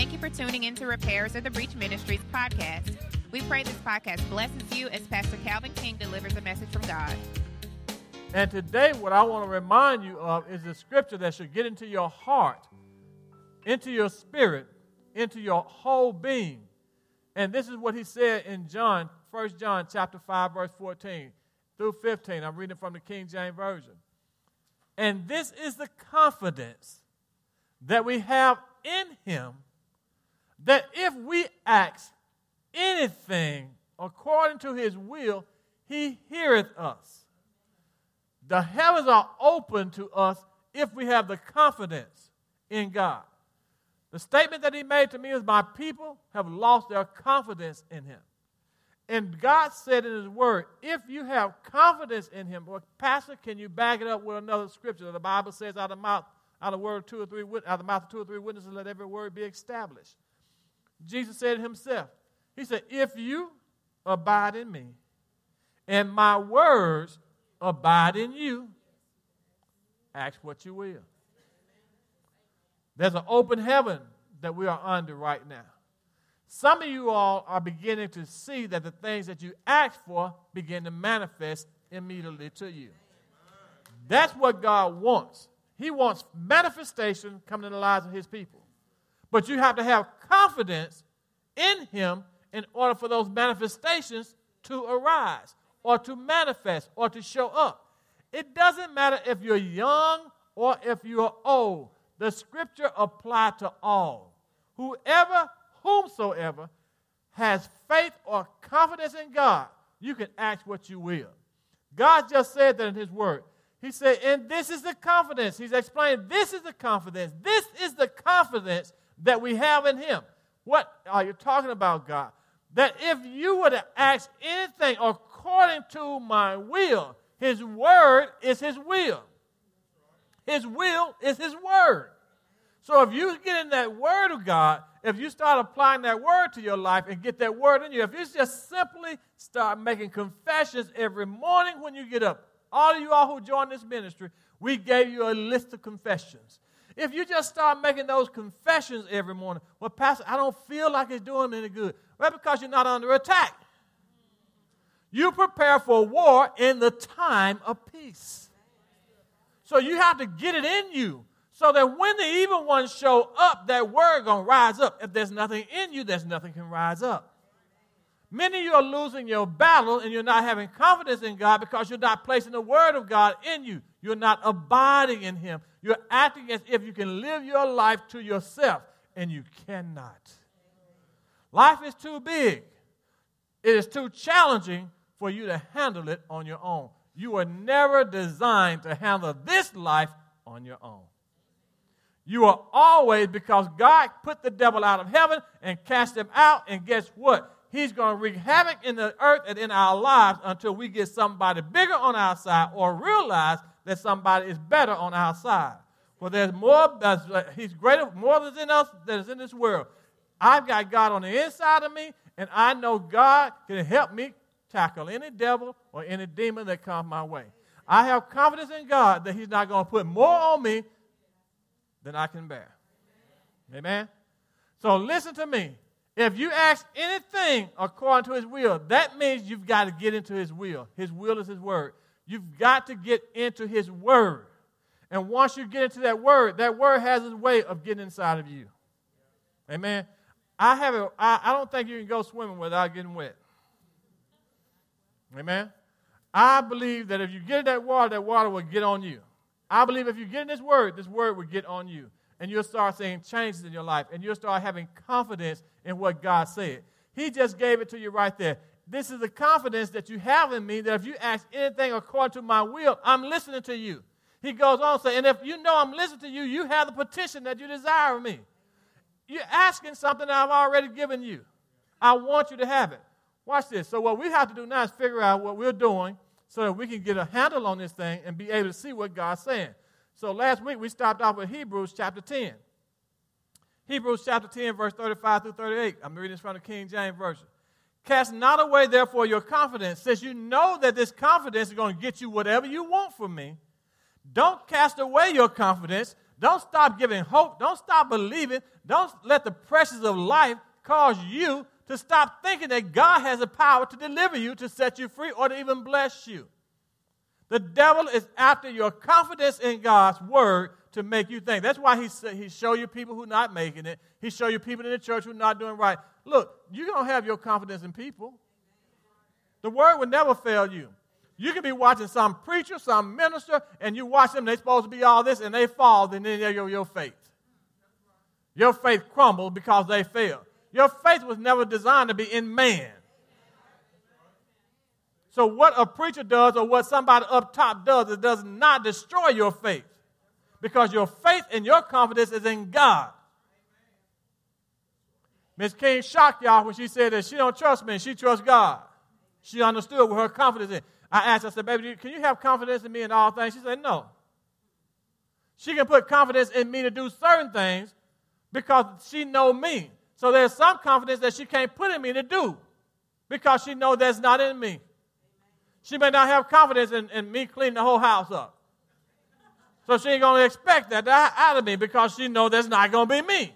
Thank you for tuning in to Repairers of the Breach Ministries podcast. We pray this podcast blesses you as Pastor Calvin King delivers a message from God. And today, what I want to remind you of is the scripture that should get into your heart, into your spirit, into your whole being. And this is what he said in John, 1 John chapter 5, verse 14 through 15. I'm reading from the King James Version. And this is the confidence that we have in him that if we ask anything according to his will, he heareth us. The heavens are open to us if we have the confidence in God. The statement that he made to me is, My people have lost their confidence in him. And God said in his word, if you have confidence in him, well, Pastor, can you back it up with another scripture? The Bible says, out of mouth, out of word two or three, out of the mouth of two or three witnesses, let every word be established. Jesus said himself, He said, If you abide in me, and my words abide in you, ask what you will. There's an open heaven that we are under right now. Some of you all are beginning to see that the things that you ask for begin to manifest immediately to you. That's what God wants. He wants manifestation coming in the lives of His people. But you have to have confidence in Him in order for those manifestations to arise or to manifest or to show up. It doesn't matter if you're young or if you're old. The scripture applies to all. Whoever, whomsoever, has faith or confidence in God, you can ask what you will. God just said that in His Word. He said, and this is the confidence. He's explaining this is the confidence. This is the confidence that we have in Him. What are you talking about, God? That if you were to ask anything according to my will, His word is His will. His will is His word. So if you get in that word of God, if you start applying that word to your life and get that word in you, if you just simply start making confessions every morning when you get up, all of you all who join this ministry, we gave you a list of confessions. If you just start making those confessions every morning, well, Pastor, I don't feel like it's doing any good. Well, because you're not under attack. You prepare for war in the time of peace. So you have to get it in you so that when the evil ones show up, that word to rise up. If there's nothing in you, there's nothing can rise up. Many of you are losing your battle and you're not having confidence in God because you're not placing the word of God in you. You're not abiding in Him. You're acting as if you can live your life to yourself, and you cannot. Life is too big, it is too challenging for you to handle it on your own. You were never designed to handle this life on your own. You are always, because God put the devil out of heaven and cast him out, and guess what? He's going to wreak havoc in the earth and in our lives until we get somebody bigger on our side or realize that somebody is better on our side. For there's more, uh, he's greater, more than in us than is in this world. I've got God on the inside of me, and I know God can help me tackle any devil or any demon that comes my way. I have confidence in God that He's not going to put more on me than I can bear. Amen? So listen to me. If you ask anything according to His will, that means you've got to get into His will. His will is His word. You've got to get into His Word. And once you get into that Word, that Word has its way of getting inside of you. Amen. I have a, I, I don't think you can go swimming without getting wet. Amen. I believe that if you get in that water, that water will get on you. I believe if you get in this word, this word will get on you. And you'll start seeing changes in your life. And you'll start having confidence in what God said. He just gave it to you right there. This is the confidence that you have in me that if you ask anything according to my will, I'm listening to you. He goes on saying, and if you know I'm listening to you, you have the petition that you desire of me. You're asking something that I've already given you. I want you to have it. Watch this. So, what we have to do now is figure out what we're doing so that we can get a handle on this thing and be able to see what God's saying. So, last week we stopped off with Hebrews chapter 10. Hebrews chapter 10, verse 35 through 38. I'm reading this from the King James Version. Cast not away, therefore, your confidence, since you know that this confidence is going to get you whatever you want from me. Don't cast away your confidence Don't stop giving hope. Don't stop believing. Don't let the pressures of life cause you to stop thinking that God has the power to deliver you, to set you free, or to even bless you. The devil is after your confidence in God's word to make you think. That's why he, he show you people who are not making it. He show you people in the church who are not doing right. Look, you don't have your confidence in people. The word will never fail you. You can be watching some preacher, some minister, and you watch them, they're supposed to be all this, and they fall, then they're your, your faith. Your faith crumbles because they fail. Your faith was never designed to be in man. So, what a preacher does or what somebody up top does, it does not destroy your faith because your faith and your confidence is in God. Miss King shocked y'all when she said that she don't trust me, she trusts God. She understood what her confidence is. I asked, her, I said, baby, can you have confidence in me in all things? She said, no. She can put confidence in me to do certain things because she know me. So there's some confidence that she can't put in me to do because she know that's not in me. She may not have confidence in, in me cleaning the whole house up. So she ain't going to expect that out of me because she know that's not going to be me.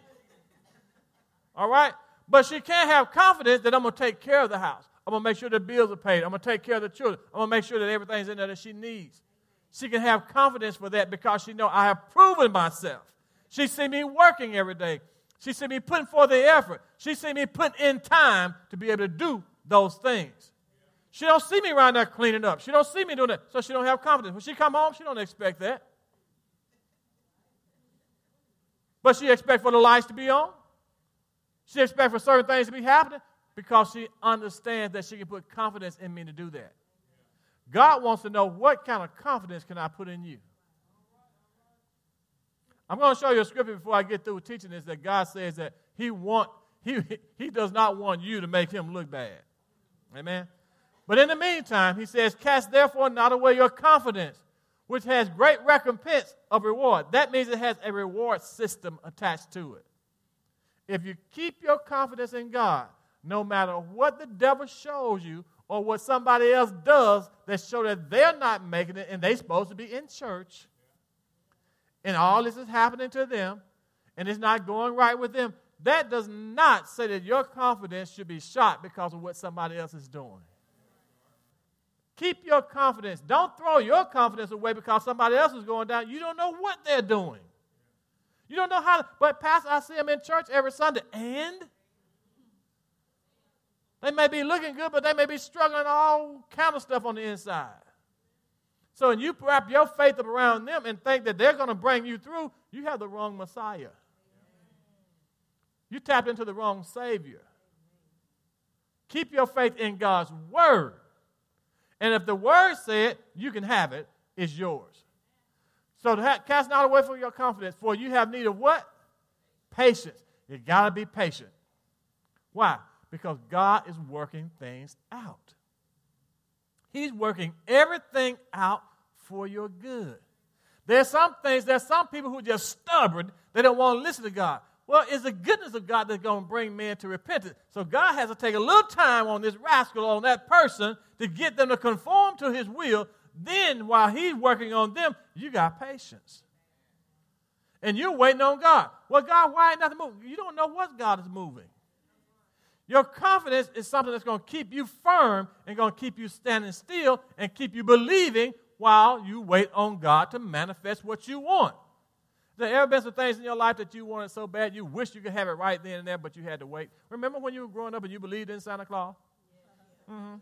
All right? But she can't have confidence that I'm going to take care of the house. I'm going to make sure the bills are paid. I'm going to take care of the children. I'm going to make sure that everything's in there that she needs. She can have confidence for that because she know I have proven myself. She see me working every day. She see me putting forth the effort. She see me putting in time to be able to do those things. She don't see me around there cleaning up. She don't see me doing that, so she don't have confidence. When she come home, she don't expect that. But she expect for the lights to be on. She expect for certain things to be happening because she understands that she can put confidence in me to do that. God wants to know what kind of confidence can I put in you. I'm going to show you a scripture before I get through teaching this that God says that he want he he does not want you to make him look bad. Amen. But in the meantime, he says, "Cast therefore not away your confidence, which has great recompense of reward." That means it has a reward system attached to it. If you keep your confidence in God, no matter what the devil shows you or what somebody else does that show that they're not making it and they're supposed to be in church and all this is happening to them and it's not going right with them, that does not say that your confidence should be shot because of what somebody else is doing. Keep your confidence. Don't throw your confidence away because somebody else is going down. You don't know what they're doing. You don't know how to, but Pastor, I see them in church every Sunday. And they may be looking good, but they may be struggling all kind of stuff on the inside. So when you wrap your faith up around them and think that they're going to bring you through, you have the wrong Messiah. You tapped into the wrong Savior. Keep your faith in God's Word. And if the Word said you can have it, it's yours. So cast not away from your confidence, for you have need of what? Patience. You got to be patient. Why? Because God is working things out. He's working everything out for your good. There's some things, there's some people who are just stubborn. They don't want to listen to God. Well, it's the goodness of God that's going to bring men to repentance. So God has to take a little time on this rascal, on that person, to get them to conform to his will. Then, while he's working on them, you got patience. And you're waiting on God. Well, God, why ain't nothing moving? You don't know what God is moving. Your confidence is something that's going to keep you firm and going to keep you standing still and keep you believing while you wait on God to manifest what you want. There ever been some things in your life that you wanted so bad you wish you could have it right then and there, but you had to wait? Remember when you were growing up and you believed in Santa Claus? Mm-hmm.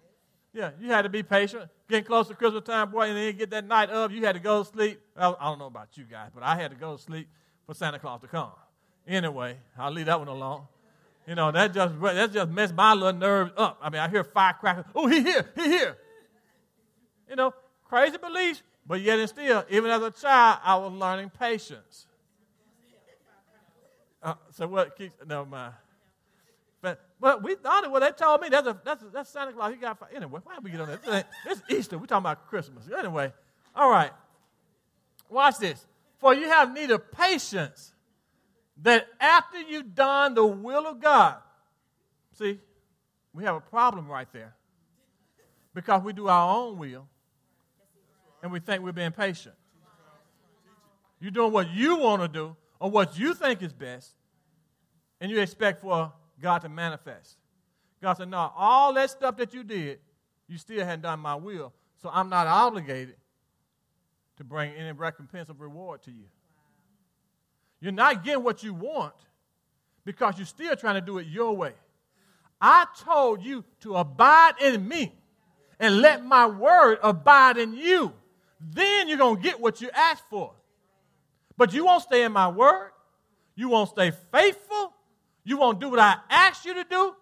Yeah, you had to be patient. Getting close to Christmas time, boy, and then get that night of, you had to go to sleep. I don't know about you guys, but I had to go to sleep for Santa Claus to come. Anyway, I'll leave that one alone. You know, that just that just messed my little nerves up. I mean, I hear firecrackers. Oh, he here, he here. You know, crazy beliefs, but yet and still, even as a child, I was learning patience. Uh, so what keeps? Never mind. But well, we thought it. Well, they told me that's a, that's a, that's Santa Claus. He got anyway. Why we get on that? It's Easter. We're talking about Christmas. Anyway, all right. Watch this. For you have of patience that after you've done the will of God, see, we have a problem right there because we do our own will and we think we're being patient. You're doing what you want to do or what you think is best, and you expect for God to manifest. God said, No, all that stuff that you did, you still hadn't done my will, so I'm not obligated to bring any recompense of reward to you. You're not getting what you want because you're still trying to do it your way. I told you to abide in me and let my word abide in you. Then you're going to get what you asked for. But you won't stay in my word. You won't stay faithful. You won't do what I asked you to do.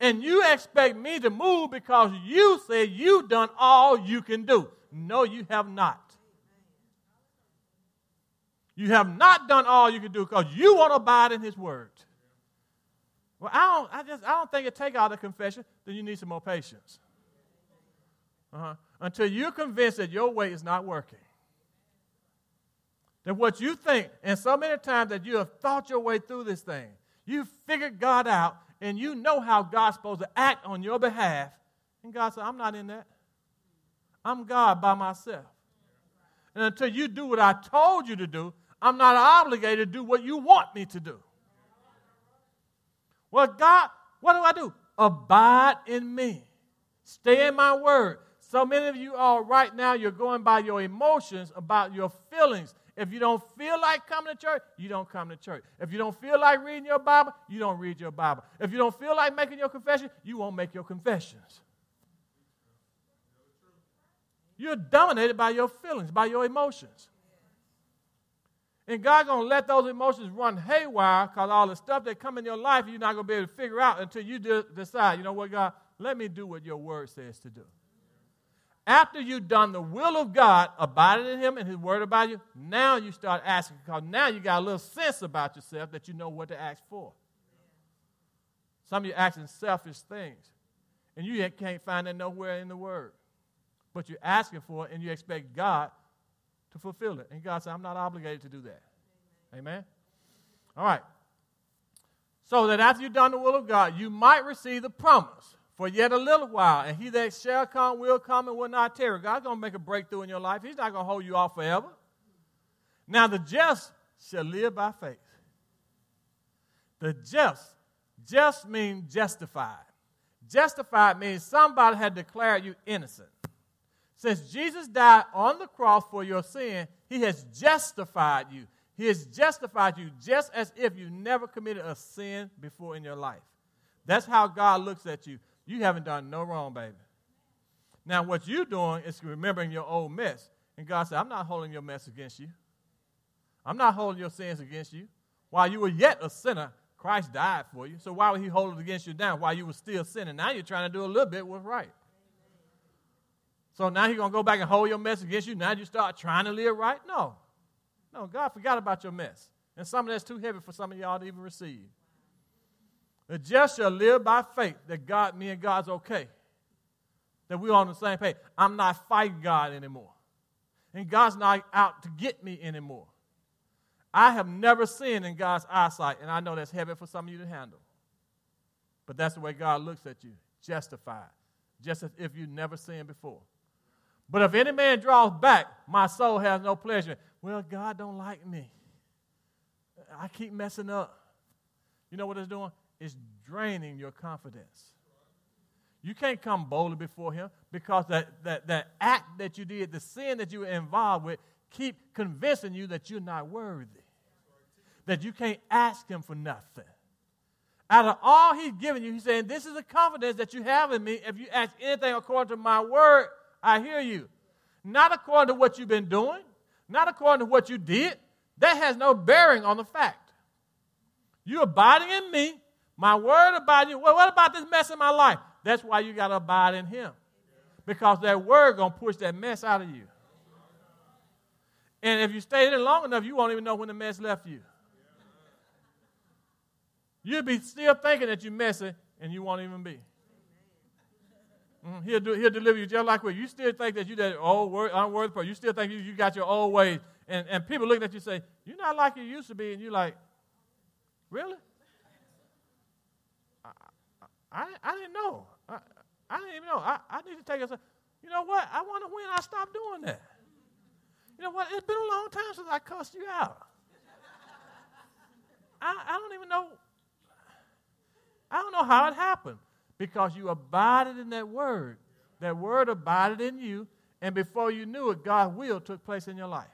And you expect me to move because you said you've done all you can do. No, you have not. You have not done all you can do because you want to abide in his word. Well, I don't, I just, I don't think it take all the confession. Then you need some more patience. Uh-huh. Until you're convinced that your way is not working. That what you think, and so many times that you have thought your way through this thing, you've figured God out, and you know how God's supposed to act on your behalf. And God said, I'm not in that. I'm God by myself. And until you do what I told you to do, I'm not obligated to do what you want me to do. Well, God, what do I do? Abide in me. Stay in my word. So many of you all right now, you're going by your emotions about your feelings. If you don't feel like coming to church, you don't come to church. If you don't feel like reading your Bible, you don't read your Bible. If you don't feel like making your confession, you won't make your confessions. You're dominated by your feelings, by your emotions. And God's going to let those emotions run haywire because all the stuff that come in your life, you're not going to be able to figure out until you de- decide, you know what, God, let me do what your word says to do. After you've done the will of God, abiding in Him and His word about you, now you start asking because now you got a little sense about yourself that you know what to ask for. Some of you asking selfish things, and you can't find it nowhere in the word. But you're asking for it, and you expect God to fulfill it. And God said, I'm not obligated to do that. Amen? All right. So that after you've done the will of God, you might receive the promise for yet a little while. And he that shall come will come and will not tarry. God's going to make a breakthrough in your life. He's not going to hold you off forever. Now, the just shall live by faith. The just, just means justified. Justified means somebody had declared you innocent. Since Jesus died on the cross for your sin, he has justified you. He has justified you just as if you never committed a sin before in your life. That's how God looks at you. You haven't done no wrong, baby. Now, what you're doing is remembering your old mess. And God said, I'm not holding your mess against you. I'm not holding your sins against you. While you were yet a sinner, Christ died for you. So why would he hold it against you now while you were still sinning? Now you're trying to do a little bit what's right. So now he's going to go back and hold your mess against you. Now you start trying to live right? No. No, God forgot about your mess. And some of that's too heavy for some of y'all to even receive. The just shall live by faith that God, me and God's okay. That we're on the same page. I'm not fighting God anymore. And God's not out to get me anymore. I have never sinned in God's eyesight, and I know that's heavy for some of you to handle. But that's the way God looks at you, justified, just as if you never sinned before. But if any man draws back, my soul has no pleasure. Well, God don't like me. I keep messing up. You know what it's doing? It's draining your confidence. You can't come boldly before him because that, that, that act that you did, the sin that you were involved with, keep convincing you that you're not worthy. That you can't ask him for nothing. Out of all he's given you, he's saying, This is the confidence that you have in me. If you ask anything according to my word, I hear you. Not according to what you've been doing, not according to what you did. That has no bearing on the fact. You abiding in me, my word about you. Well, what about this mess in my life? That's why you got to abide in him. Because that word going to push that mess out of you. And if you stay there long enough, you won't even know when the mess left you. You'll be still thinking that you're messy, and you won't even be. Mm, he'll, do, he'll deliver you just like where you still think that you that old word, unworthy person. You still think you, you got your old ways. And, and people looking at you say, You're not like you used to be. And you're like, Really? I, I, I didn't know. I, I didn't even know. I, I need to take a. You know what? I wonder when I stop doing that. You know what? It's been a long time since I cussed you out. I, I don't even know. I don't know how it happened because you abided in that word. That word abided in you, and before you knew it, God's will took place in your life.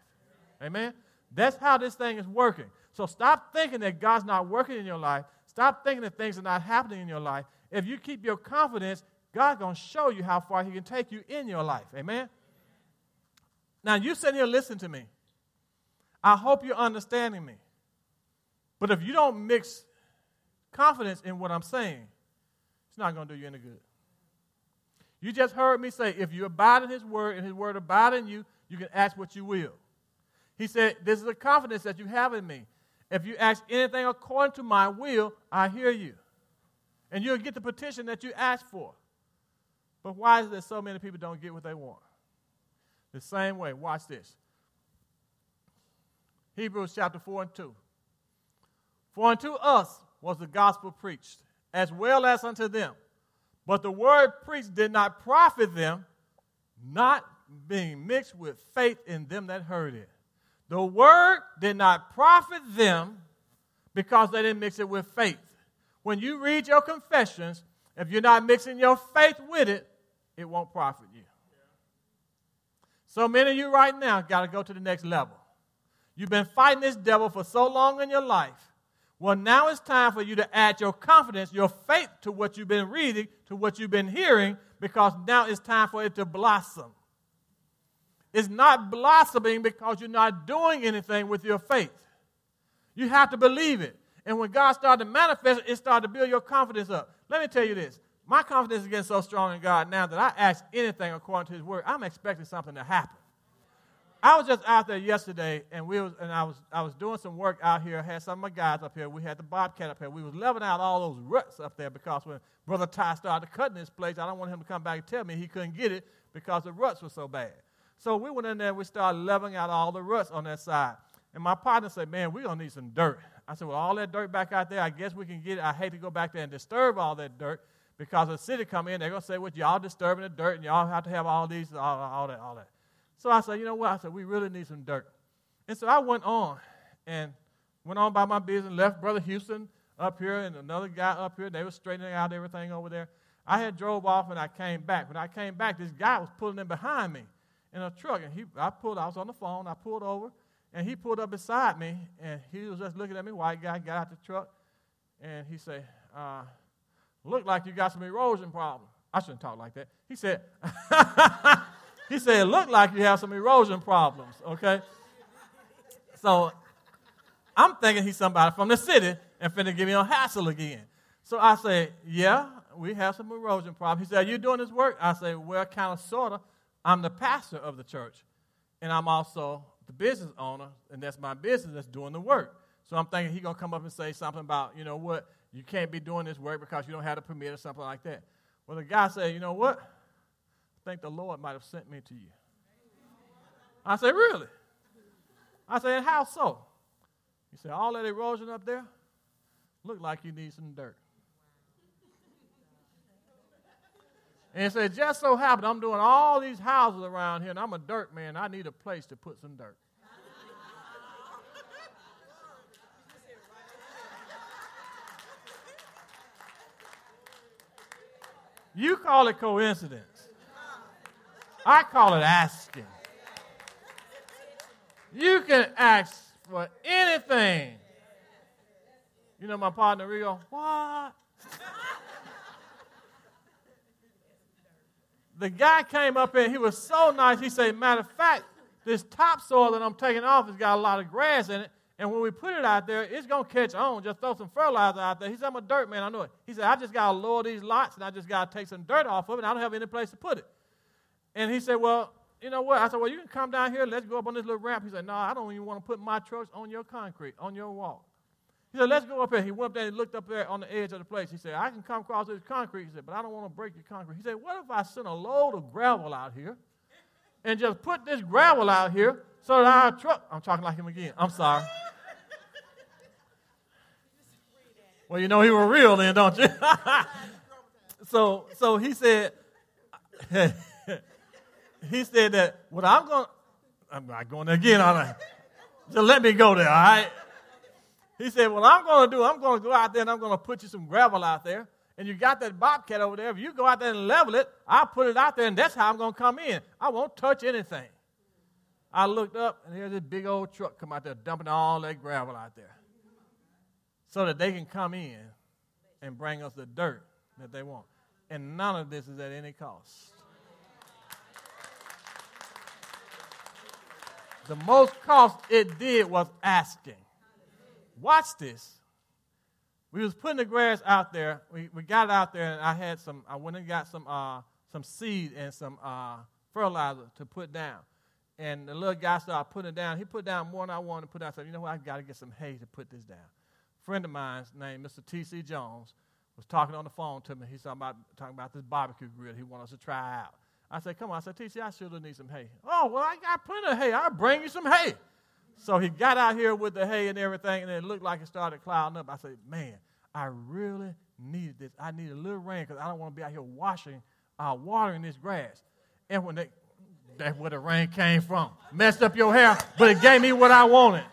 Amen? That's how this thing is working. So stop thinking that God's not working in your life. Stop thinking that things are not happening in your life. If you keep your confidence, God's going to show you how far He can take you in your life. Amen? Now, you sitting here listening to me. I hope you're understanding me. But if you don't mix confidence in what I'm saying, it's not going to do you any good. You just heard me say, if you abide in His word and His word abide in you, you can ask what you will. He said, This is a confidence that you have in me. If you ask anything according to my will, I hear you. And you'll get the petition that you asked for. But why is it that so many people don't get what they want? The same way, watch this. Hebrews chapter 4 and 2. For unto us was the gospel preached, as well as unto them. But the word preached did not profit them, not being mixed with faith in them that heard it. The word did not profit them because they didn't mix it with faith. When you read your confessions, if you're not mixing your faith with it, it won't profit you. So many of you right now got to go to the next level. You've been fighting this devil for so long in your life. Well, now it's time for you to add your confidence, your faith to what you've been reading, to what you've been hearing, because now it's time for it to blossom. It's not blossoming because you're not doing anything with your faith. You have to believe it. And when God started to manifest it, it started to build your confidence up. Let me tell you this. My confidence is getting so strong in God now that I ask anything according to His word. I'm expecting something to happen. I was just out there yesterday, and we was, and I was I was doing some work out here. I had some of my guys up here. We had the bobcat up here. We was leveling out all those ruts up there because when Brother Ty started cutting this place, I don't want him to come back and tell me he couldn't get it because the ruts were so bad. So we went in there, and we started leveling out all the ruts on that side. And my partner said, Man, we're to need some dirt. I said, Well, all that dirt back out there, I guess we can get it. I hate to go back there and disturb all that dirt because the city come in, they're to say, Well, y'all disturbing the dirt and y'all have to have all these, all, all that, all that. So I said, You know what? I said, We really need some dirt. And so I went on and went on by my business, left Brother Houston up here and another guy up here. They were straightening out everything over there. I had drove off and I came back. When I came back, this guy was pulling in behind me in a truck. And he, I pulled, I was on the phone, I pulled over, and he pulled up beside me, and he was just looking at me. White guy got out the truck, and he said, uh, "Look like you got some erosion problem." I shouldn't talk like that. He said, "He said, look like you have some erosion problems." Okay. So I'm thinking he's somebody from the city and finna give me a hassle again. So I say, "Yeah, we have some erosion problems." He said, "Are you doing this work?" I say, "Well, kind of, sorta." I'm the pastor of the church, and I'm also the business owner, and that's my business that's doing the work. So I'm thinking he's going to come up and say something about, you know what, you can't be doing this work because you don't have a permit or something like that. Well, the guy said, you know what? Think the Lord might have sent me to you. I said, really? I said, how so? He said, all that erosion up there look like you need some dirt. And he said, just so happened, I'm doing all these houses around here, and I'm a dirt man. I need a place to put some dirt. You call it coincidence. I call it asking. You can ask for anything. You know my partner Rio? What? the guy came up and he was so nice. He said, matter of fact, this topsoil that I'm taking off has got a lot of grass in it. And when we put it out there, it's going to catch on. Just throw some fertilizer out there. He said, I'm a dirt man. I know it. He said, I just got to lower these lots and I just got to take some dirt off of it. I don't have any place to put it. And he said, Well, you know what? I said, Well, you can come down here. Let's go up on this little ramp. He said, No, I don't even want to put my trucks on your concrete, on your wall. He said, Let's go up here. He went up there and looked up there on the edge of the place. He said, I can come across this concrete. He said, But I don't want to break your concrete. He said, What if I send a load of gravel out here and just put this gravel out here so that our truck, I'm talking like him again. I'm sorry. well, you know he was real then, don't you? so, so he said, he said that what I'm going I'm not going there again, all right? Just let me go there, all right? He said, Well, I'm going to do, I'm going to go out there and I'm going to put you some gravel out there. And you got that bobcat over there. If you go out there and level it, I'll put it out there and that's how I'm going to come in. I won't touch anything. I looked up and here's this big old truck come out there dumping all that gravel out there so that they can come in and bring us the dirt that they want. And none of this is at any cost. The most cost it did was asking. Watch this. We was putting the grass out there. We, we got out there, and I had some. I went and got some uh, some seed and some uh, fertilizer to put down. And the little guy started putting it down. He put down more than I wanted to put down. I said, you know what? I got to get some hay to put this down. A friend of mine's named Mr. T.C. Jones was talking on the phone to me. He's talking about, talking about this barbecue grill he wants us to try out. I said, come on. I said, TC, I sure need some hay. Oh, well, I got plenty of hay. I'll bring you some hay. So he got out here with the hay and everything, and it looked like it started clouding up. I said, man, I really needed this. I need a little rain because I don't want to be out here washing, uh, watering this grass. And when they, that's where the rain came from. Messed up your hair, but it gave me what I wanted.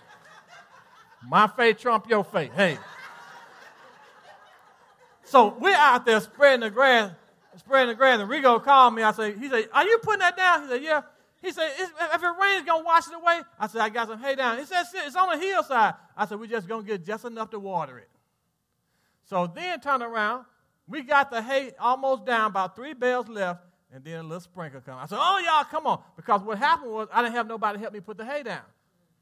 My faith trump your faith. Hey. So we're out there spreading the grass, spreading the grass, and Rigo called me. I said, he said, are you putting that down? He said, yeah. He said, if it rains, it's going to wash it away. I said, I got some hay down. He said, it's on the hillside. I said, we're just going to get just enough to water it. So then turn around. We got the hay almost down, about three bales left, and then a little sprinkle come. I said, oh, y'all, come on. Because what happened was I didn't have nobody help me put the hay down.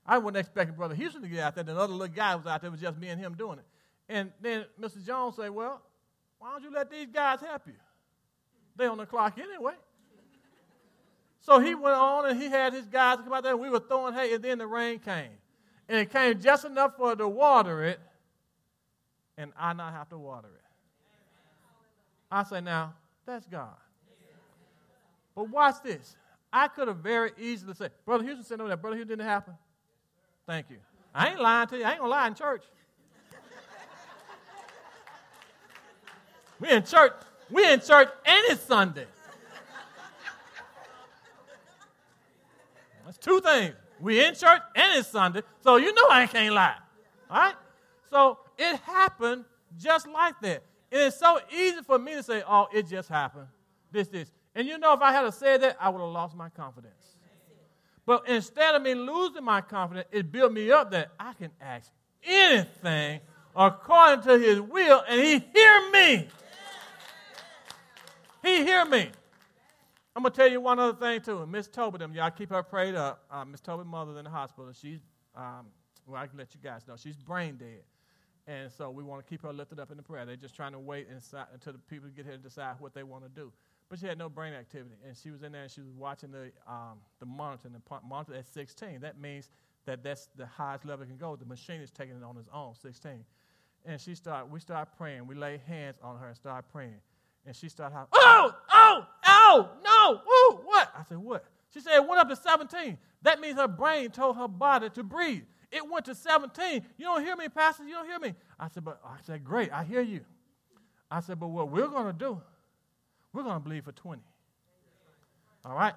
I wasn't expecting Brother Houston to get out there. The other little guy was out there. It was just me and him doing it. And then Mr. Jones said, well, why don't you let these guys help you? On the clock anyway. So he went on and he had his guys come out there and we were throwing hay and then the rain came. And it came just enough for to water it and I not have to water it. I say now, that's God. But watch this. I could have very easily said, Brother Houston said, no, that Brother Houston didn't happen. Thank you. I ain't lying to you. I ain't going to lie in church. We in church. We in church any Sunday. That's two things. We in church any Sunday, so you know I can't lie. All right? So it happened just like that. And it's so easy for me to say, oh, it just happened. This, this. And you know, if I had said that, I would have lost my confidence. But instead of me losing my confidence, it built me up that I can ask anything according to his will, and he hear me. He hear me. I'm gonna tell you one other thing too. Miss Toby, them y'all keep her prayed up. Uh, Miss Toby's mother's in the hospital. She's um, well, I can let you guys know she's brain dead, and so we want to keep her lifted up in the prayer. They're just trying to wait inside, until the people get here to decide what they want to do. But she had no brain activity, and she was in there and she was watching the um, the monitor. And the monitor at 16. That means that that's the highest level it can go. The machine is taking it on its own, 16. And she start, We start praying. We lay hands on her and start praying. And she started hollering, oh, oh, oh, no, woo, what? I said, what? She said it went up to 17. That means her brain told her body to breathe. It went to 17. You don't hear me, Pastor? You don't hear me? I said, but I said, great, I hear you. I said, but what we're going to do, we're going to believe for 20. All right?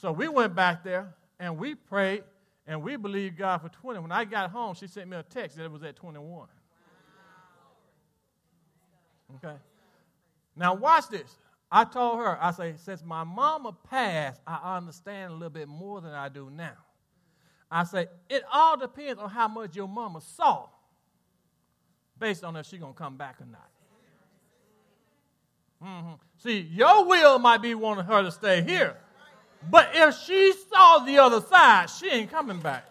So we went back there and we prayed and we believed God for 20. When I got home, she sent me a text that it was at 21. Okay? Now, watch this. I told her, I say, since my mama passed, I understand a little bit more than I do now. I say, it all depends on how much your mama saw based on if she's going to come back or not. Mm-hmm. See, your will might be wanting her to stay here, but if she saw the other side, she ain't coming back.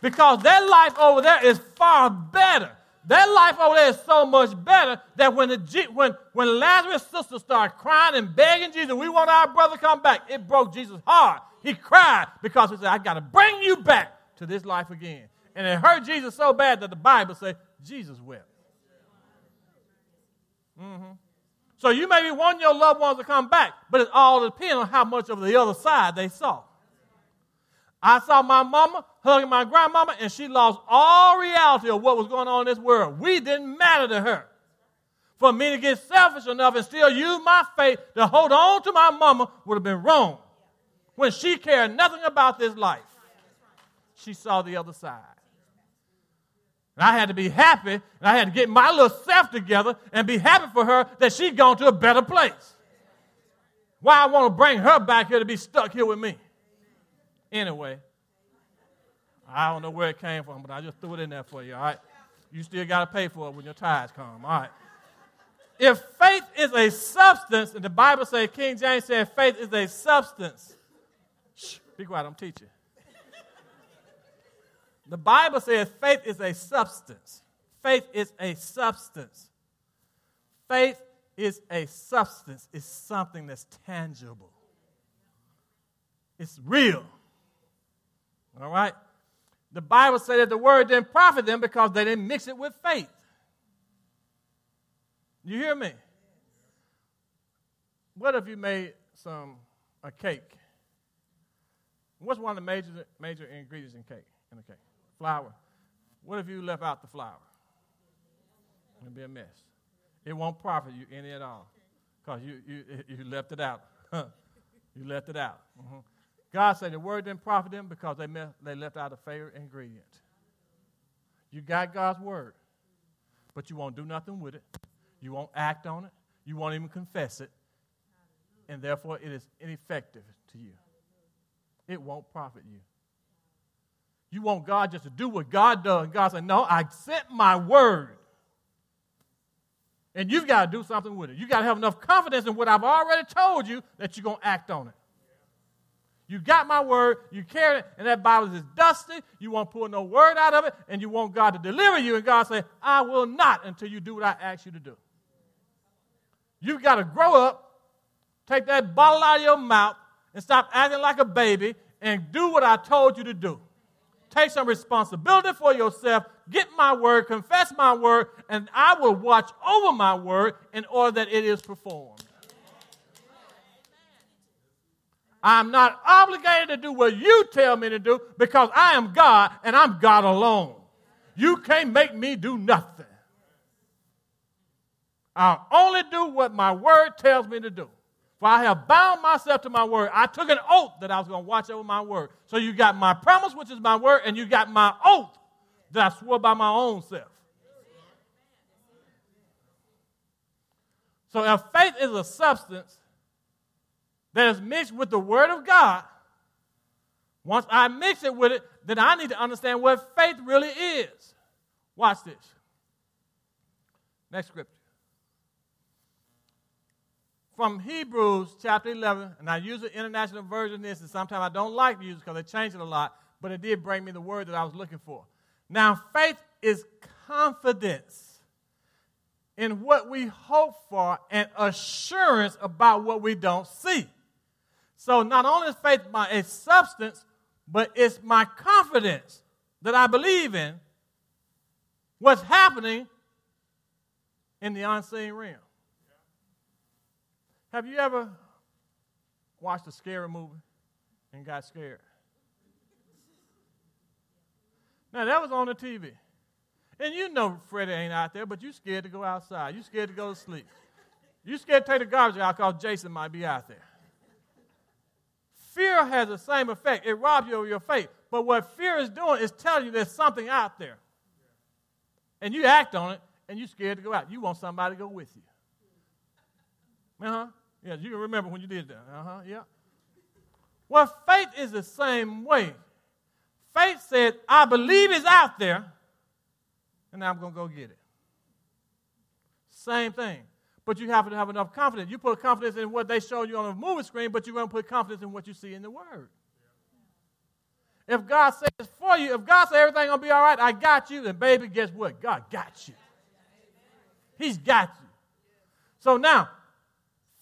Because that life over there is far better that life over there is so much better that when, the, when, when Lazarus' sister started crying and begging Jesus, we want our brother come back, it broke Jesus' heart. He cried because he said, I got to bring you back to this life again. And it hurt Jesus so bad that the Bible says Jesus wept. Mm-hmm. So you may be wanting your loved ones to come back, but it all depends on how much of the other side they saw. I saw my mama hugging my grandmama, and she lost all reality of what was going on in this world. We didn't matter to her. For me to get selfish enough and still use my faith to hold on to my mama would have been wrong. when she cared nothing about this life, she saw the other side. And I had to be happy, and I had to get my little self together and be happy for her that she'd gone to a better place. Why I want to bring her back here to be stuck here with me? Anyway, I don't know where it came from, but I just threw it in there for you, all right? You still got to pay for it when your tithes come, all right? If faith is a substance, and the Bible says, King James said, faith is a substance. Shh, be quiet, I'm teaching. The Bible says faith is a substance. Faith is a substance. Faith is a substance. It's something that's tangible. It's real. All right? The Bible said that the word didn't profit them because they didn't mix it with faith. You hear me? What if you made some a cake? What's one of the major major ingredients in cake in a cake? Flour. What if you left out the flour? It'd be a mess. It won't profit you any at all because you, you, you left it out. you left it out. Mm-hmm. God said the word didn't profit them because they, they left out a favorite ingredient. You got God's word, but you won't do nothing with it. You won't act on it. You won't even confess it. And therefore, it is ineffective to you. It won't profit you. You want God just to do what God does. And God said, No, I sent my word. And you've got to do something with it. You've got to have enough confidence in what I've already told you that you're going to act on it. You got my word, you carry it, and that Bible is dusty. You won't pull no word out of it, and you want God to deliver you. And God say, I will not until you do what I ask you to do. You've got to grow up, take that bottle out of your mouth, and stop acting like a baby and do what I told you to do. Take some responsibility for yourself. Get my word, confess my word, and I will watch over my word in order that it is performed. I'm not obligated to do what you tell me to do because I am God and I'm God alone. You can't make me do nothing. I'll only do what my word tells me to do. For I have bound myself to my word. I took an oath that I was going to watch over my word. So you got my promise, which is my word, and you got my oath that I swore by my own self. So if faith is a substance that is mixed with the word of God, once I mix it with it, then I need to understand what faith really is. Watch this. Next scripture from Hebrews chapter 11, and I use the international version of this, and sometimes I don't like to use it because they change it a lot, but it did bring me the word that I was looking for. Now, faith is confidence in what we hope for and assurance about what we don't see. So, not only is faith my a substance, but it's my confidence that I believe in what's happening in the unseen realm. Have you ever watched a scary movie and got scared? Now, that was on the TV. And you know Freddie ain't out there, but you scared to go outside. You scared to go to sleep. You scared to take the garbage out because Jason might be out there. Fear has the same effect. It robs you of your faith. But what fear is doing is telling you there's something out there. And you act on it, and you're scared to go out. You want somebody to go with you. Uh huh. Yeah, you can remember when you did that. Uh huh. Yeah. Well, faith is the same way. Faith said, I believe it's out there, and I'm going to go get it. Same thing. But you have to have enough confidence. You put confidence in what they show you on a movie screen, but you're going to put confidence in what you see in the Word. If God says for you, if God says everything to be all right, I got you, then baby, guess what? God got you. He's got you. So now,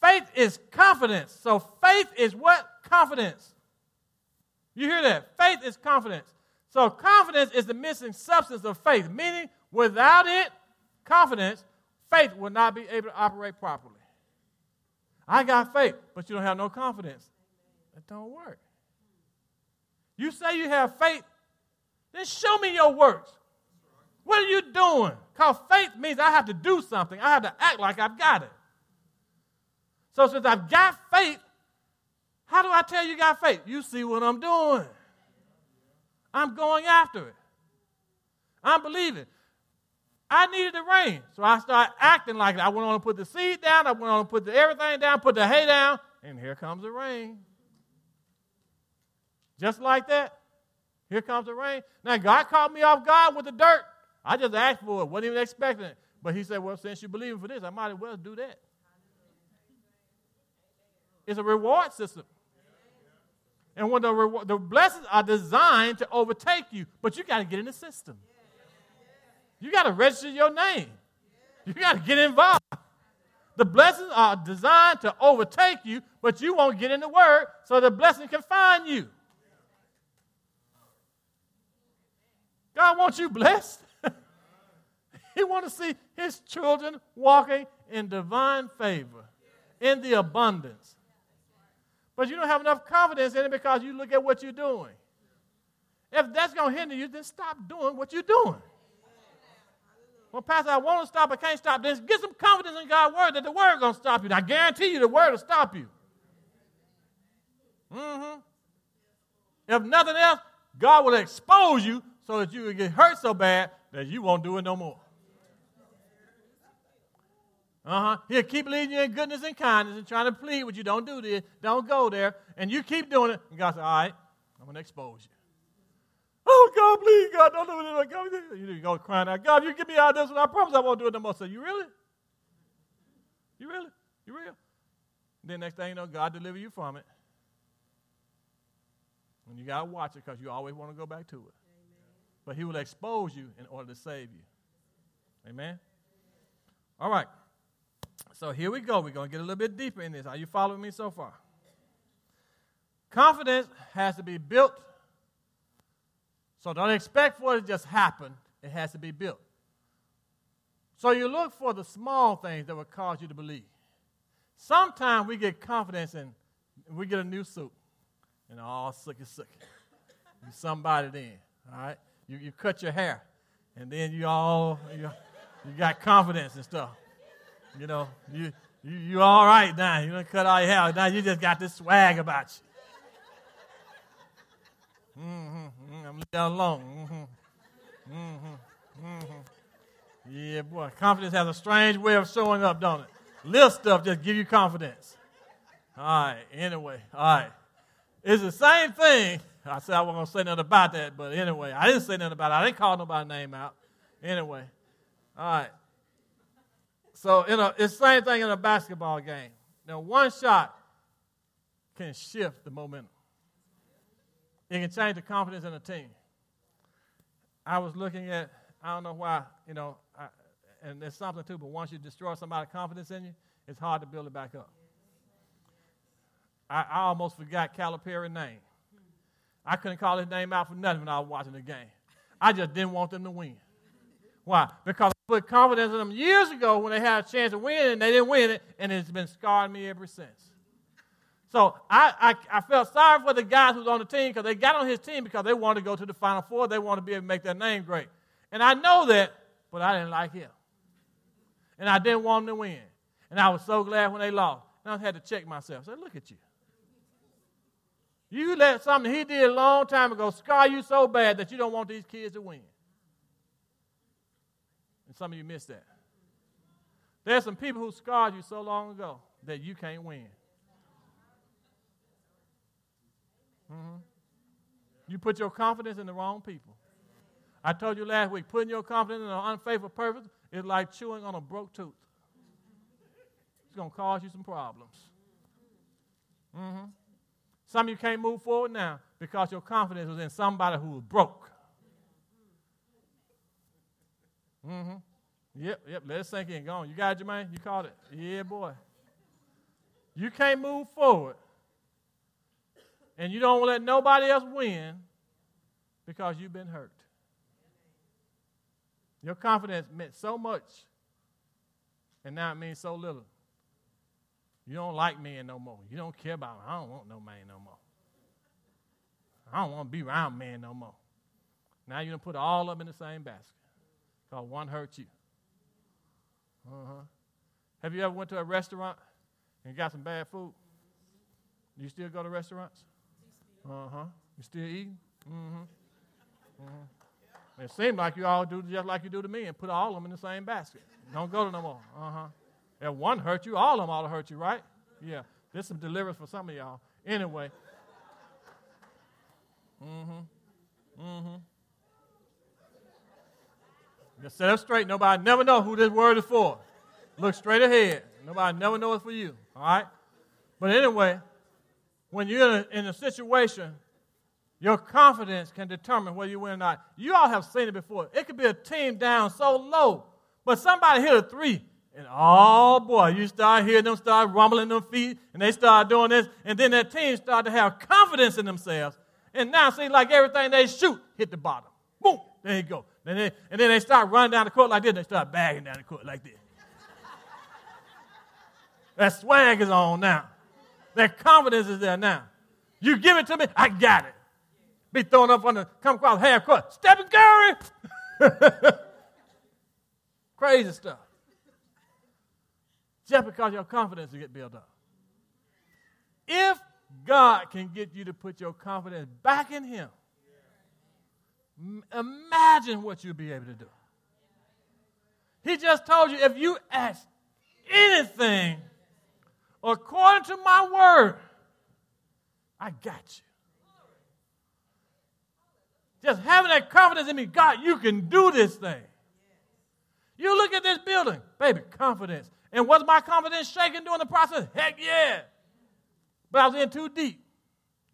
Faith is confidence. So faith is what? Confidence. You hear that? Faith is confidence. So confidence is the missing substance of faith, meaning without it, confidence, faith will not be able to operate properly. I got faith, but you don't have no confidence. That don't work. You say you have faith, then show me your works. What are you doing? Because faith means I have to do something. I have to act like I've got it. So since I've got faith, How do I tell you got faith? You see what I'm doing. I'm going after it. I'm believing. I needed the rain. So I started acting like it. I went on to put the seed down. I went on to put the, everything down, put the hay down, and here comes the rain. Just like that. Here comes the rain. Now, God caught me off guard with the dirt. I just asked for it, wasn't even expecting it. But He said, Well, since you believe in for this, I might as well do that. It's a reward system. And when the, the blessings are designed to overtake you, but you got to get in the system. You got to register your name. You got to get involved. The blessings are designed to overtake you, but you won't get in the word so the blessing can find you. God wants you blessed. he wants to see his children walking in divine favor, in the abundance. But you don't have enough confidence in it because you look at what you're doing. If that's going to hinder you, then stop doing what you're doing. Well, Pastor, I want to stop, I can't stop. Then get some confidence in God's word that the word going to stop you. I guarantee you the word will stop you. Mm-hmm. If nothing else, God will expose you so that you will get hurt so bad that you won't do it no more. Uh-huh. He'll keep leading you in goodness and kindness and trying to plead with you. Don't do this. Don't go there. And you keep doing it. And God says, all right, I'm going to expose you. Oh, God, please, God, don't do it. God, you go crying out, God, you get me out of this, and I promise I won't do it no more. So, you really? You really? You real? Then next thing you know, God deliver you from it. And you got to watch it because you always want to go back to it. Amen. But he will expose you in order to save you. Amen? All right. So here we go. We're going to get a little bit deeper in this. Are you following me so far? Confidence has to be built so don't expect for it to just happen. It has to be built. So you look for the small things that will cause you to believe. Sometimes we get confidence and we get a new suit and all sucky sucky. You somebody then, all right? You, you cut your hair and then you all, you, you got confidence and stuff. You know, you, you, you all right now. You don't cut all your hair. Now you just got this swag about you. Mm-hmm, mm-hmm. I'm that alone. Mm-hmm. Mm-hmm. Mm-hmm. Yeah, boy. Confidence has a strange way of showing up, don't it? Little stuff just give you confidence. All right. Anyway, all right. It's the same thing. I said I wasn't going to say nothing about that, but anyway, I didn't say nothing about it. I didn't call nobody's name out. Anyway, all right. So in a, it's the same thing in a basketball game. Now, one shot can shift the momentum. It can change the confidence in a team. I was looking at, I don't know why, you know, I, and there's something too, but once you destroy somebody's confidence in you, it's hard to build it back up. I, I almost forgot Calipari's name. I couldn't call his name out for nothing when I was watching the game. I just didn't want them to win. Why? Because I put confidence in them years ago when they had a chance to win and they didn't win it, and it's been scarring me ever since. So I, I, I, felt sorry for the guys who was on the team because they got on his team because they wanted to go to the Final Four. They wanted to be able to make their name great. And I know that, but I didn't like him. And I didn't want him to win. And I was so glad when they lost. And I had to check myself. I said, look at you. You let something he did a long time ago scar you so bad that you don't want these kids to win. And some of you missed that. There's some people who scarred you so long ago that you can't win. Mm-hmm. You put your confidence in the wrong people. I told you last week, putting your confidence in an unfaithful person is like chewing on a broke tooth. It's going to cause you some problems. Mm-hmm. Some of you can't move forward now because your confidence was in somebody who was broke. Mm-hmm. Yep, yep. Let it sink in. Go on. You got it, Jermaine? You caught it? Yeah, boy. You can't move forward and you don't let nobody else win because you've been hurt. Your confidence meant so much, and now it means so little. You don't like men no more. You don't care about I don't want no man no more. I don't want to be around men no more. Now you're going to put all of them in the same basket because one hurt you. Uh-huh. Have you ever went to a restaurant and got some bad food? You still go to restaurants? Uh huh. You still eating? Mm-hmm. mm-hmm. It seems like you all do just like you do to me and put all of them in the same basket. Don't go to no more. Uh huh. If one hurt you, all of them ought to hurt you, right? Yeah. There's some deliverance for some of y'all. Anyway. Mm-hmm. Mm-hmm. Just set up straight. Nobody never know who this word is for. Look straight ahead. Nobody never know it's for you. All right? But anyway, when you're in a, situation, your confidence can determine whether you win or not. You all have seen it before. It could be a team down so low, but somebody hit a three, and oh boy, you start hearing them start rumbling their feet, and they start doing this, and then that team start to have confidence in themselves. And now it seems like everything they shoot hit the bottom. Boom, there you go. And then, and then they start running down the court like this, and they start bagging down the court like this. that swag is on now. That confidence is there now. You give it to me, I got it. Be thrown up on the come across half court. Stephen Curry. Crazy stuff. Just because your confidence will get built up. If God can get you to put your confidence back in Him, imagine what you'll be able to do. He just told you if you ask anything according to my word, I got you. Just having that confidence in me, God, you can do this thing. You look at this building, baby, confidence. And was my confidence shaken during the process? Heck yeah. But I was in too deep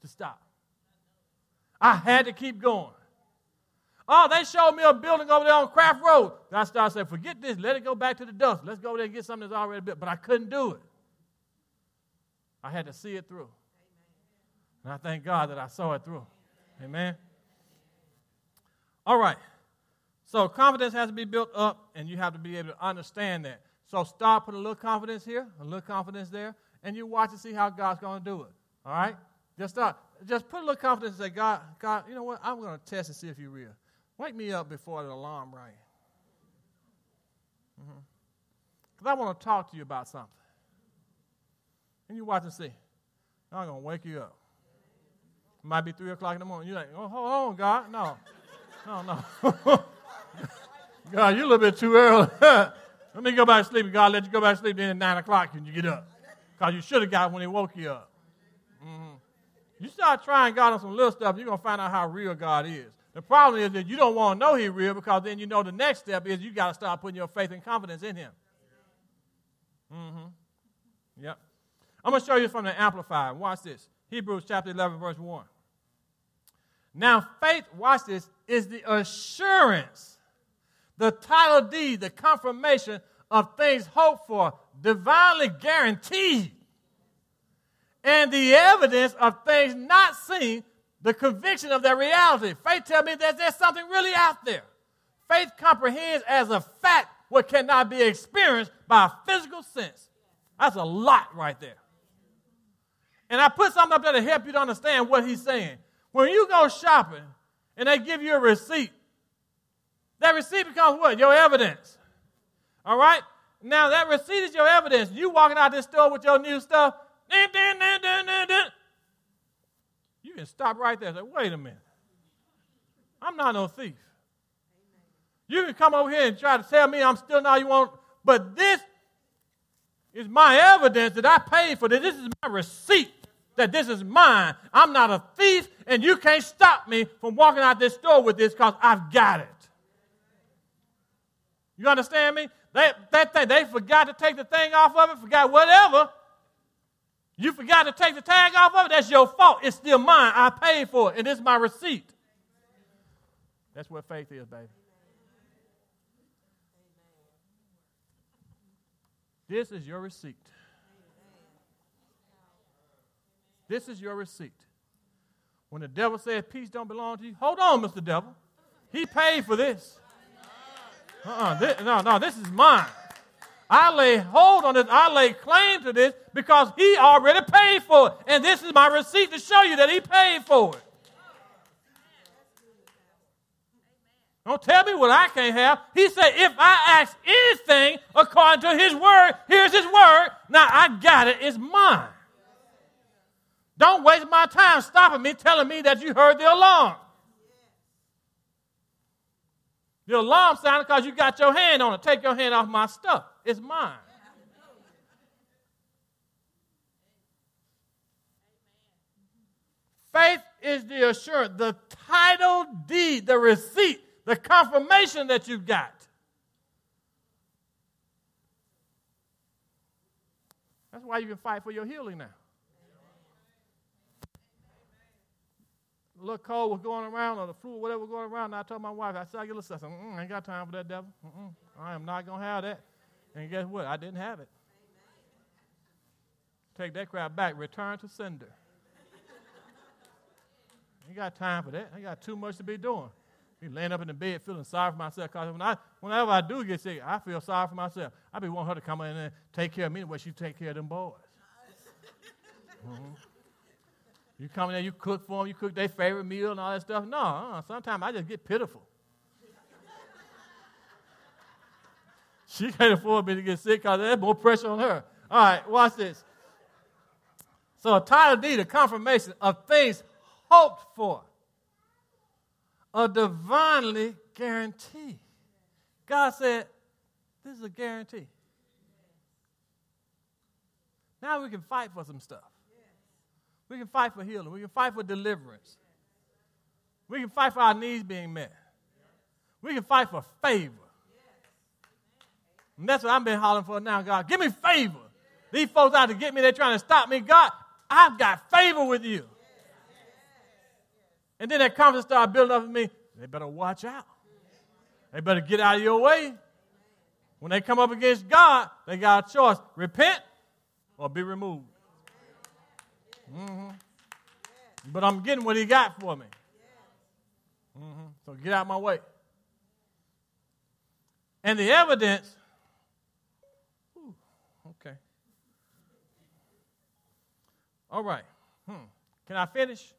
to stop. I had to keep going. Oh, they showed me a building over there on Craft Road. I started saying, forget this, let it go back to the dust. Let's go there and get something that's already built. But I couldn't do it. I had to see it through. And I thank God that I saw it through. Amen. All right. So confidence has to be built up, and you have to be able to understand that. So start putting a little confidence here, a little confidence there, and you watch and see how God's going to do it. All right? Just start. Just put a little confidence and say, God, God, you know what? I'm going to test and see if you're real. Wake me up before the alarm rang. Because mm-hmm. I want to talk to you about something. And you watch and see. I'm going to wake you up. It might be 3 o'clock in the morning. You're like, oh, hold on, God. No. No, no. God, you're a little bit too early. let me go back to sleep. God let you go back to sleep then at 9 o'clock when you get up. Because you should have got when he woke you up. Mm-hmm. You start trying God on some little stuff, you're going to find out how real God is. The problem is that you don't want to know He's real because then you know the next step is you got to start putting your faith and confidence in Him. Mm-hmm. Yep. I'm going to show you from the Amplified. Watch this. Hebrews chapter 11, verse 1. Now, faith, watch this, is the assurance, the title deed, the confirmation of things hoped for, divinely guaranteed, and the evidence of things not seen, the conviction of their reality. Faith tells me that there's something really out there. Faith comprehends as a fact what cannot be experienced by a physical sense. That's a lot right there. And I put something up there to help you to understand what he's saying. When you go shopping and they give you a receipt, that receipt becomes what? Your evidence. All right? Now, that receipt is your evidence. You walking out this store with your new stuff, you can stop right there and say, wait a minute. I'm not no thief. You can come over here and try to tell me I'm still not you want, but this is my evidence that I paid for this. This is my receipt that this is mine. I'm not a thief, and you can't stop me from walking out this store with this because I've got it. You understand me? They, that thing, they forgot to take the thing off of it, forgot whatever. You forgot to take the tag off of it, that's your fault. It's still mine. I paid for it, and it's my receipt. That's what faith is, baby. This is your receipt. This is your receipt. When the devil says peace don't belong to you, hold on, Mr. Devil. He paid for this. Uh-uh, this, no, no, this is mine. I lay hold on this. I lay claim to this because he already paid for it. And this is my receipt to show you that he paid for it. Don't tell me what I can't have. He said, if I ask anything according to his word, here's his word. Now I got it. It's mine. Don't waste my time stopping me, telling me that you heard the alarm. The alarm sounded because you got your hand on it. Take your hand off my stuff. It's mine. Faith is the assurance, the title deed, the receipt, the confirmation that you've got. That's why you can fight for your healing now. Little cold was going around, or the flu, whatever was going around. And I told my wife, I said, I a little stuff. I ain't got time for that devil. Mm-mm. I am not going to have that. And guess what? I didn't have it. Take that crap back. Return to sender. ain't got time for that. I got too much to be doing. Be laying up in the bed feeling sorry for myself. Because when I, whenever I do get sick, I feel sorry for myself. I be wanting her to come in and take care of me the way she take care of them boys. Mm-hmm. You come in there, you cook for them, you cook their favorite meal and all that stuff. No, uh, sometimes I just get pitiful. she can't afford me to get sick because there's more pressure on her. All right, watch this. So, a title deed, a confirmation of things hoped for, a divinely guarantee. God said, This is a guarantee. Now we can fight for some stuff. We can fight for healing. We can fight for deliverance. We can fight for our needs being met. We can fight for favor. And that's what I've been hollering for now, God. Give me favor. These folks out to get me, they're trying to stop me. God, I've got favor with you. And then that confidence started building up in me. They better watch out. They better get out of your way. When they come up against God, they got a choice repent or be removed. Mm-hmm. But I'm getting what he got for me. Mm-hmm. So get out my way. And the evidence, okay. All right. Hmm. Can I finish?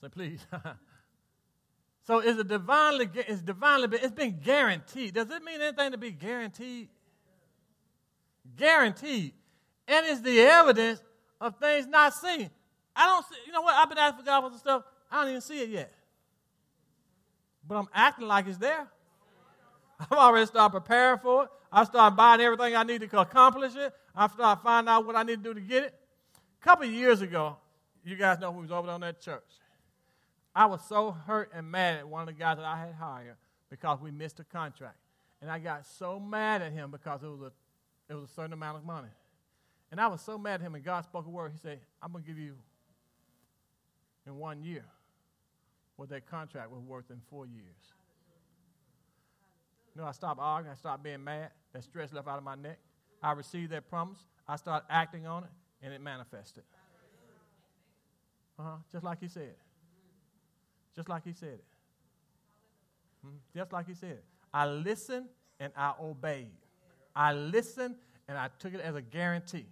Say, please. so is it divinely, it's divinely, it's been guaranteed. Does it mean anything to be guaranteed? Guaranteed and it's the evidence of things not seen. I don't see, you know what? I've been asking for God for some stuff. I don't even see it yet. But I'm acting like it's there. I've already started preparing for it. I started buying everything I need to accomplish it. I started finding out what I need to do to get it. A couple years ago, you guys know who was over on that church. I was so hurt and mad at one of the guys that I had hired because we missed a contract. And I got so mad at him because it was a, it was a certain amount of money. And I was so mad at him, and God spoke a word. He said, I'm going to give you in one year what that contract was worth in four years. You know, I stopped arguing. I stopped being mad. That stress left out of my neck. I received that promise. I started acting on it, and it manifested. Uh huh. Just like he said. Just like he said it. Hmm? Just like he said it. I listened and I obeyed. I listened and I took it as a guarantee.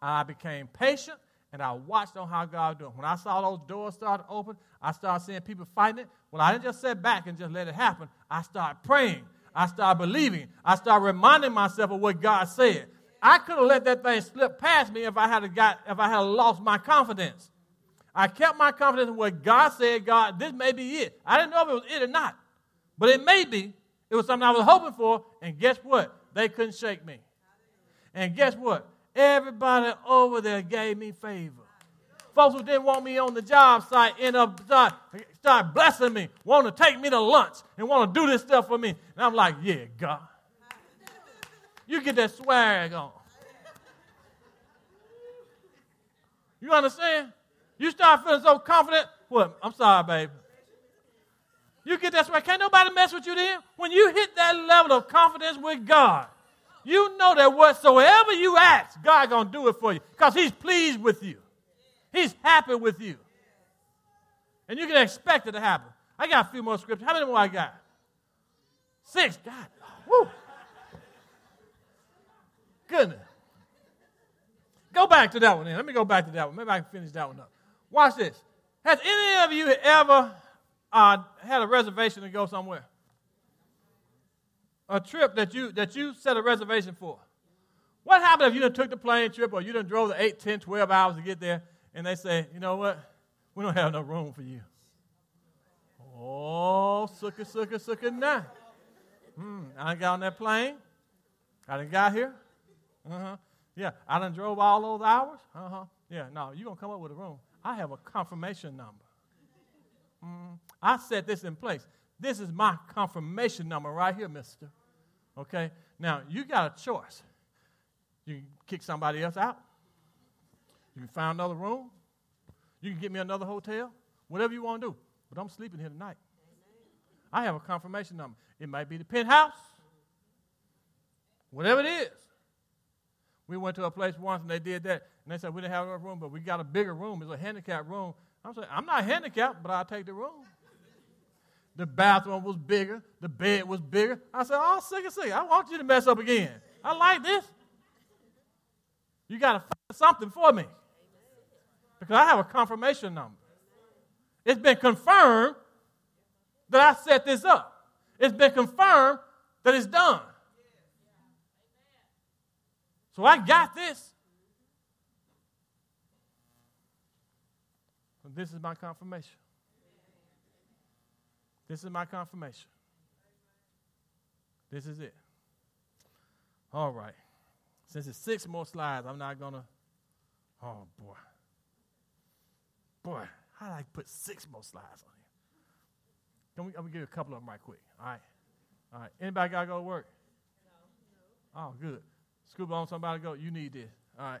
I became patient and I watched on how God do it. When I saw those doors start to open, I started seeing people fighting it. Well, I didn't just sit back and just let it happen. I started praying. I started believing. I started reminding myself of what God said. I could have let that thing slip past me if I had got if I had lost my confidence. I kept my confidence in what God said. God, this may be it. I didn't know if it was it or not, but it may be. It was something I was hoping for, and guess what? They couldn't shake me. And guess what? Everybody over there gave me favor. Folks who didn't want me on the job site end up start, start blessing me, want to take me to lunch and want to do this stuff for me. And I'm like, yeah, God. You get that swag on. You understand? You start feeling so confident. What? I'm sorry, baby. You get that swag. Can't nobody mess with you then. When you hit that level of confidence with God, you know that whatsoever you ask, God gonna do it for you because He's pleased with you. He's happy with you. And you can expect it to happen. I got a few more scriptures. How many more I got? Six. God. Woo. Goodness. Go back to that one then. Let me go back to that one. Maybe I can finish that one up. Watch this. Has any of you ever uh, had a reservation to go somewhere? A trip that you that you set a reservation for. What happened if you done took the plane trip or you done drove the 8, 10, 12 hours to get there and they say, you know what? We don't have no room for you. Oh, sucker, sucker, sucker, now. Hmm, I got on that plane. I done got here. Uh-huh. Yeah, I done drove all those hours. Uh-huh. Yeah, no, you're going to come up with a room. I have a confirmation number. Mm, I set this in place. This is my confirmation number right here, mister. Okay? Now, you got a choice. You can kick somebody else out. You can find another room. You can get me another hotel. Whatever you want to do. But I'm sleeping here tonight. I have a confirmation number. It might be the penthouse. Whatever it is. We went to a place once and they did that. And they said, we didn't have enough room, but we got a bigger room. It's a handicapped room. I'm saying, I'm not handicapped, but I'll take the room. The bathroom was bigger. The bed was bigger. I said, oh, sick and sick. I want you to mess up again. I like this. You got to find something for me. Because I have a confirmation number. It's been confirmed that I set this up. It's been confirmed that it's done. So I got this. This is my confirmation. This is my confirmation. This is it. All right. Since it's six more slides, I'm not going to. Oh, boy. Boy, how did I put six more slides on here? Can we, I'm going to give you a couple of them right quick. All right. All right. Anybody got to go to work? No. Oh, good. Scoop on somebody go, you need this. All right.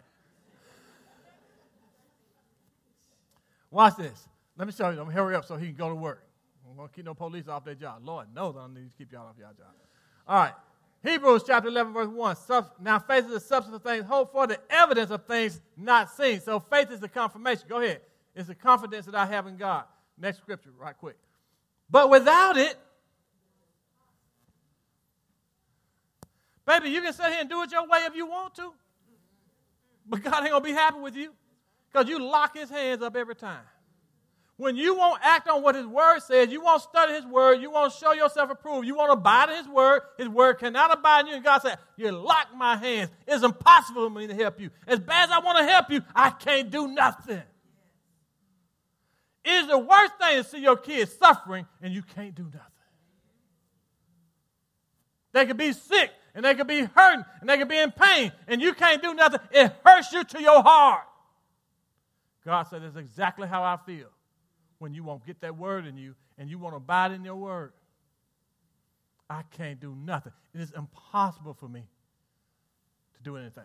Watch this. Let me show you. I'm hurry up so he can go to work. I'm going to keep no police off their job. Lord knows I don't need to keep y'all off y'all job. All right. Hebrews chapter 11, verse 1. Now faith is the substance of things hoped for, the evidence of things not seen. So faith is the confirmation. Go ahead. It's the confidence that I have in God. Next scripture, right quick. But without it, baby, you can sit here and do it your way if you want to. But God ain't going to be happy with you because you lock his hands up every time. When you won't act on what his word says, you won't study his word, you won't show yourself approved, you won't abide in his word, his word cannot abide in you. And God said, You lock my hands. It's impossible for me to help you. As bad as I want to help you, I can't do nothing. It is the worst thing to see your kids suffering and you can't do nothing. They could be sick and they could be hurting and they could be in pain and you can't do nothing. It hurts you to your heart. God said, That's exactly how I feel when you won't get that word in you and you won't abide in your word. I can't do nothing. It is impossible for me to do anything.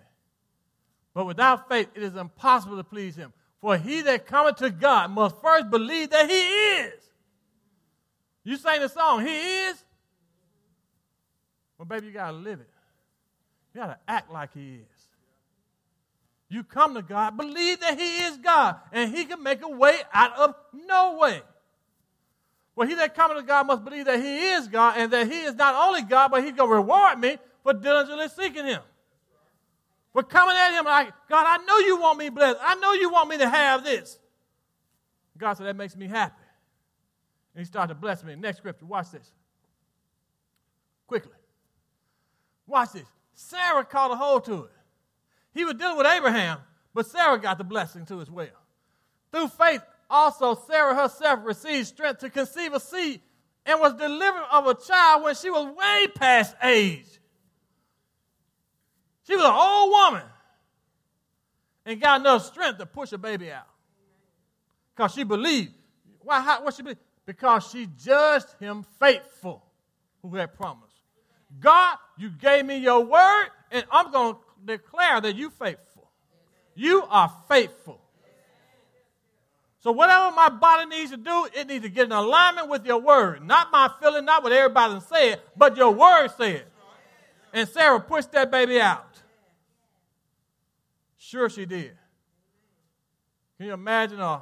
But without faith, it is impossible to please him. For he that cometh to God must first believe that he is. You sang the song, He is. Well, baby, you got to live it. You got to act like He is. You come to God, believe that He is God, and He can make a way out of no way. Well, he that cometh to God must believe that He is God, and that He is not only God, but He's going to reward me for diligently seeking Him. We're coming at Him like, God, I know you want me blessed. I know you want me to have this. God said, that makes me happy. And He started to bless me. Next scripture, watch this. Quickly. Watch this. Sarah caught a hold to it. He was dealing with Abraham, but Sarah got the blessing too as well. Through faith, also Sarah herself received strength to conceive a seed and was delivered of a child when she was way past age. She was an old woman and got enough strength to push a baby out. Because she believed. Why? How, what she believed? Because she judged him faithful who had promised. God, you gave me your word, and I'm going to declare that you faithful. You are faithful. So whatever my body needs to do, it needs to get in alignment with your word. Not my feeling, not what everybody said, but your word said. And Sarah pushed that baby out. Sure she did. Can you imagine a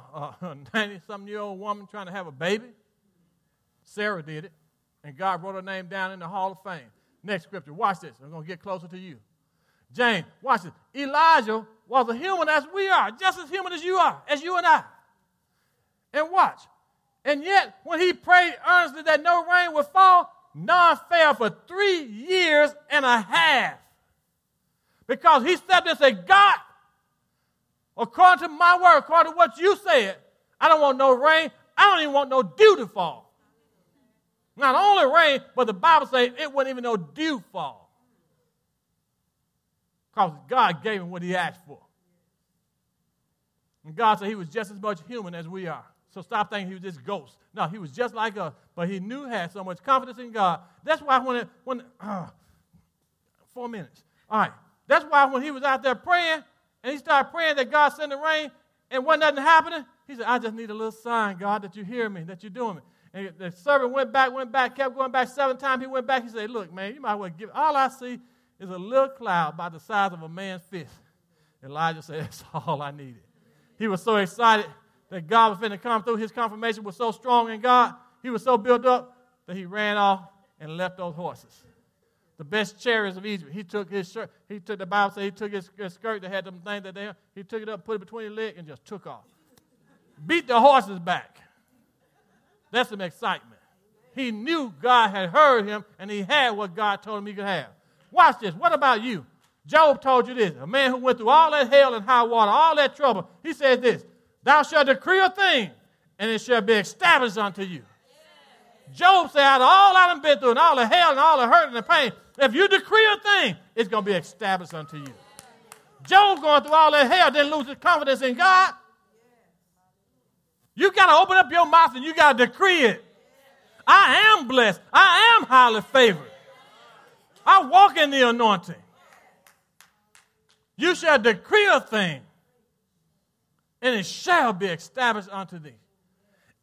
90 something year old woman trying to have a baby? Sarah did it. And God wrote her name down in the Hall of Fame. Next scripture. Watch this. I'm going to get closer to you. James, watch this. Elijah was a human as we are, just as human as you are, as you and I. And watch. And yet, when he prayed earnestly that no rain would fall, none fell for three years and a half. Because he stepped and said, God, according to my word, according to what you said, I don't want no rain. I don't even want no dew to fall. Not only rain, but the Bible says it wasn't even no dew fall. Because God gave him what he asked for. And God said he was just as much human as we are. So stop thinking he was this ghost. No, he was just like us, but he knew had so much confidence in God. That's why when it, when uh, four minutes. All right. That's why when he was out there praying and he started praying that God send the rain and wasn't nothing happening, he said, I just need a little sign, God, that you hear me, that you're doing it. And the servant went back, went back, kept going back seven times. He went back. He said, Look, man, you might well give. All I see is a little cloud about the size of a man's fist. Elijah said, That's all I needed. He was so excited that God was going to come through. His confirmation was so strong in God. He was so built up that he ran off and left those horses. The best chariots of Egypt. He took his shirt. He took the Bible said he took his, his skirt that had them things that they. He took it up, put it between his leg, and just took off. Beat the horses back. That's some excitement. He knew God had heard him, and he had what God told him he could have. Watch this. What about you? Job told you this. A man who went through all that hell and high water, all that trouble. He said this Thou shalt decree a thing, and it shall be established unto you. Job said, out of all I've been through, and all the hell and all the hurt and the pain, if you decree a thing, it's going to be established unto you. Job going through all that hell didn't lose his confidence in God. You got to open up your mouth and you got to decree it. I am blessed. I am highly favored. I walk in the anointing. You shall decree a thing, and it shall be established unto thee.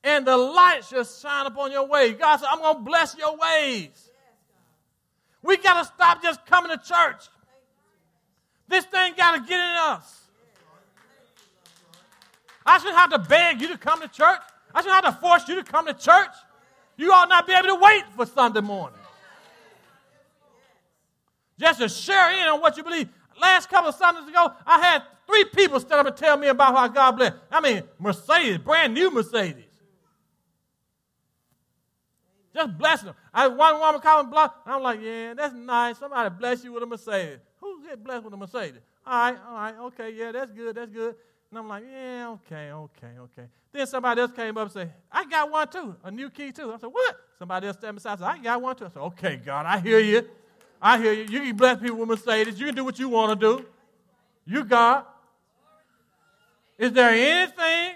And the light shall shine upon your ways. God said, I'm going to bless your ways. We got to stop just coming to church. This thing got to get in us. I shouldn't have to beg you to come to church. I shouldn't have to force you to come to church. You ought not be able to wait for Sunday morning. Just to share in on what you believe. Last couple of Sundays ago, I had three people stand up and tell me about how God bless. I mean, Mercedes, brand new Mercedes. Just blessing them. I had one woman called me block. I'm like, yeah, that's nice. Somebody bless you with a Mercedes. Who get blessed with a Mercedes? All right, all right, okay, yeah, that's good, that's good. And I'm like, yeah, okay, okay, okay. Then somebody else came up and said, I got one too, a new key too. I said, what? Somebody else stepped beside and said, I got one too. I said, okay, God, I hear you. I hear you. You can bless people with Mercedes. You can do what you want to do. You God. Is there anything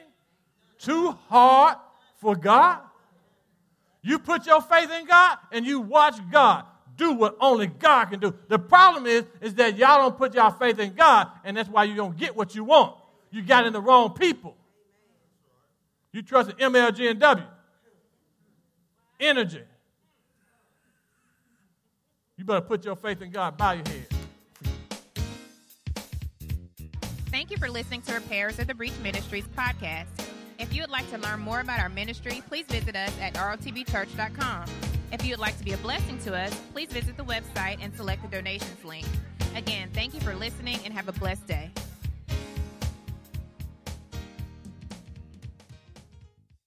too hard for God? You put your faith in God and you watch God do what only God can do. The problem is, is that y'all don't put your faith in God, and that's why you don't get what you want. You got in the wrong people. You trusted MLG and W. Energy. You better put your faith in God. Bow your head. Thank you for listening to Repairers of the Breach Ministries podcast. If you would like to learn more about our ministry, please visit us at rotbchurch.com. If you would like to be a blessing to us, please visit the website and select the donations link. Again, thank you for listening and have a blessed day.